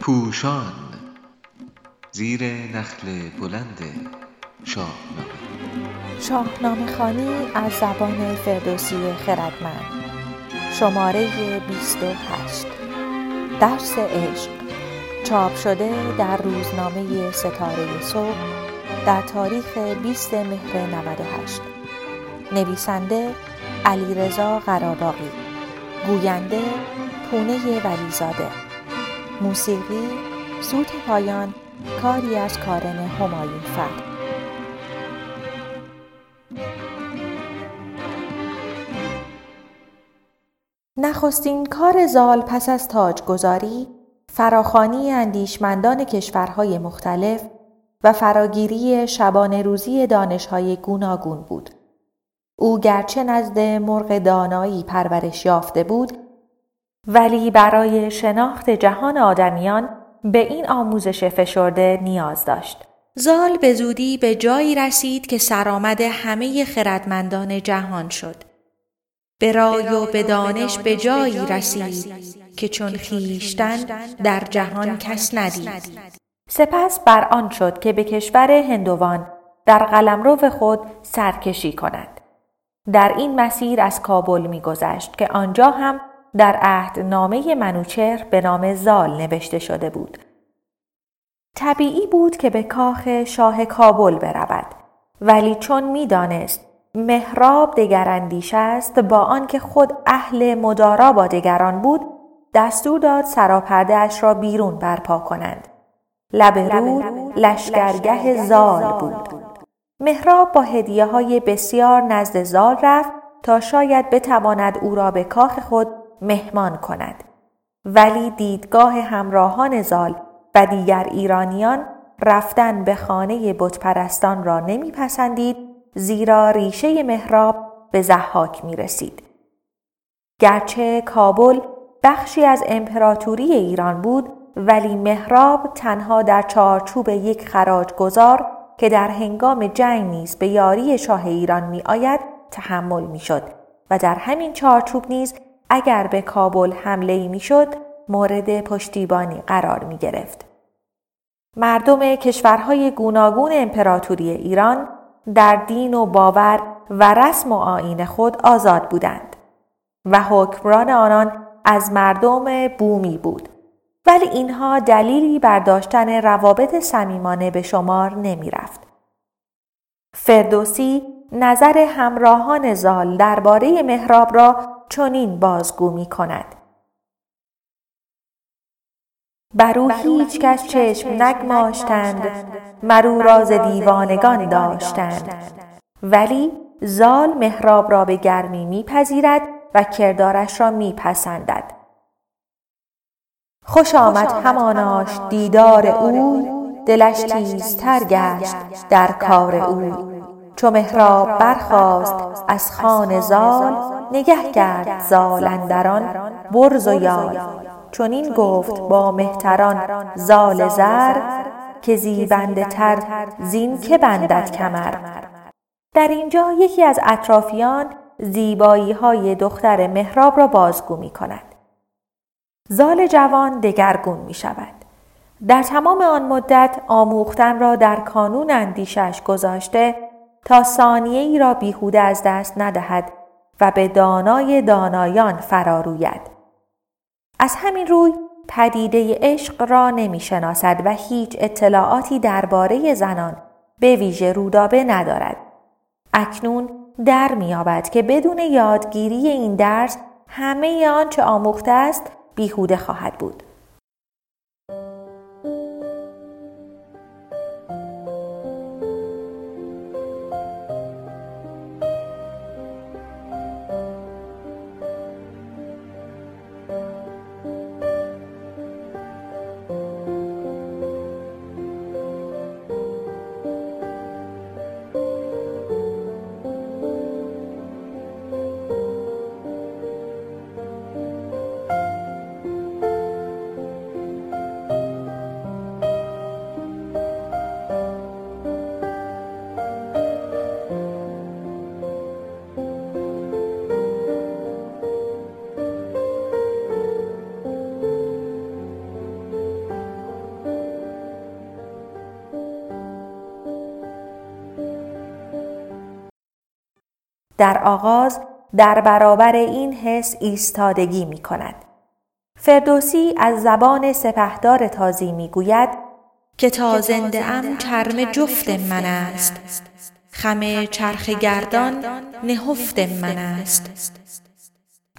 پوشان زیر نخل بلند شاهنامه. شاهنامه خانی از زبان فردوسی خردمند. شماره 28 درس عشق. چاپ شده در روزنامه ستاره صبح در تاریخ 20 مهر 98 نویسنده علیرضا قراباقی گوینده پونه ولیزاده موسیقی سوت پایان کاری از کارن همایون فرد نخستین کار زال پس از تاجگذاری فراخانی اندیشمندان کشورهای مختلف و فراگیری شبانه روزی دانشهای گوناگون بود. او گرچه نزد مرغ دانایی پرورش یافته بود ولی برای شناخت جهان آدمیان به این آموزش فشرده نیاز داشت. زال به زودی به جایی رسید که سرآمد همه خردمندان جهان شد. به رای و به دانش به جایی رسید که چون خیشتن در جهان کس ندید. سپس بر آن شد که به کشور هندوان در قلمرو خود سرکشی کند. در این مسیر از کابل میگذشت که آنجا هم در عهدنامه منوچهر به نام زال نوشته شده بود. طبیعی بود که به کاخ شاه کابل برود ولی چون می‌دانست مهراب دگراندیش است با آنکه خود اهل مدارا با دگران بود دستور داد سراپرده اش را بیرون برپا کنند. لب رود لشگرگه زال بود. مهراب با هدیه های بسیار نزد زال رفت تا شاید بتواند او را به کاخ خود مهمان کند. ولی دیدگاه همراهان زال و دیگر ایرانیان رفتن به خانه بتپرستان را نمیپسندید زیرا ریشه مهراب به زحاک می رسید. گرچه کابل بخشی از امپراتوری ایران بود ولی مهراب تنها در چارچوب یک خراج گذار که در هنگام جنگ نیز به یاری شاه ایران می آید تحمل می شد و در همین چارچوب نیز اگر به کابل حمله می شد مورد پشتیبانی قرار می گرفت. مردم کشورهای گوناگون امپراتوری ایران در دین و باور و رسم و آین خود آزاد بودند و حکمران آنان از مردم بومی بود ولی اینها دلیلی بر داشتن روابط صمیمانه به شمار نمی رفت. فردوسی نظر همراهان زال درباره مهراب را چنین بازگو می کند. برو هیچ کس چشم نگماشتند. مرو راز دیوانگان داشتند. ولی زال مهراب را به گرمی میپذیرد و کردارش را میپسندد. خوش آمد هماناش دیدار او. دلش تیزتر گشت در کار او. چو مهراب برخاست از خان زال نگه کرد زال اندران برز و یال. چنین گفت با مهتران زال زر که زیبنده تر زین که بندد کمر. در اینجا یکی از اطرافیان زیبایی های دختر مهراب را بازگو می کند. زال جوان دگرگون می شود. در تمام آن مدت آموختن را در کانون اندیشش گذاشته تا ثانیه ای را بیهوده از دست ندهد و به دانای دانایان فراروید. از همین روی پدیده عشق را نمی شناسد و هیچ اطلاعاتی درباره زنان به ویژه رودابه ندارد. اکنون در میابد که بدون یادگیری این درس همه آنچه آموخته است بیهوده خواهد بود. در آغاز در برابر این حس ایستادگی می کند. فردوسی از زبان سپهدار تازی می گوید که تا زنده ام چرم جفت من است. خم چرخ گردان نهفت من است.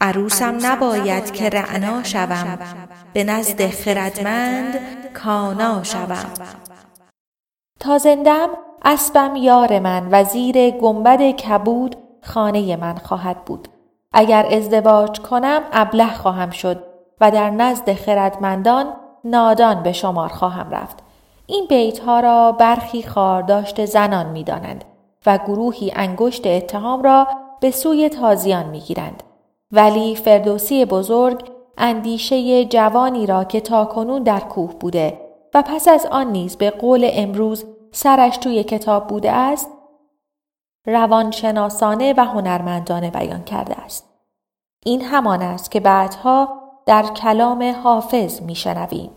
عروسم نباید که رعنا شوم. به نزد خردمند کانا شوم. تا زندم اسبم یار من و زیر گنبد کبود خانه من خواهد بود اگر ازدواج کنم ابله خواهم شد و در نزد خردمندان نادان به شمار خواهم رفت این بیت ها را برخی خارداشت زنان می دانند و گروهی انگشت اتهام را به سوی تازیان می گیرند. ولی فردوسی بزرگ اندیشه جوانی را که تاکنون در کوه بوده و پس از آن نیز به قول امروز سرش توی کتاب بوده است روانشناسانه و هنرمندانه بیان کرده است. این همان است که بعدها در کلام حافظ میشنویم.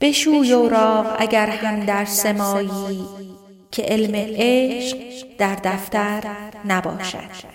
بشوی اوراق اگر هم در سمایی که علم عشق در دفتر نباشد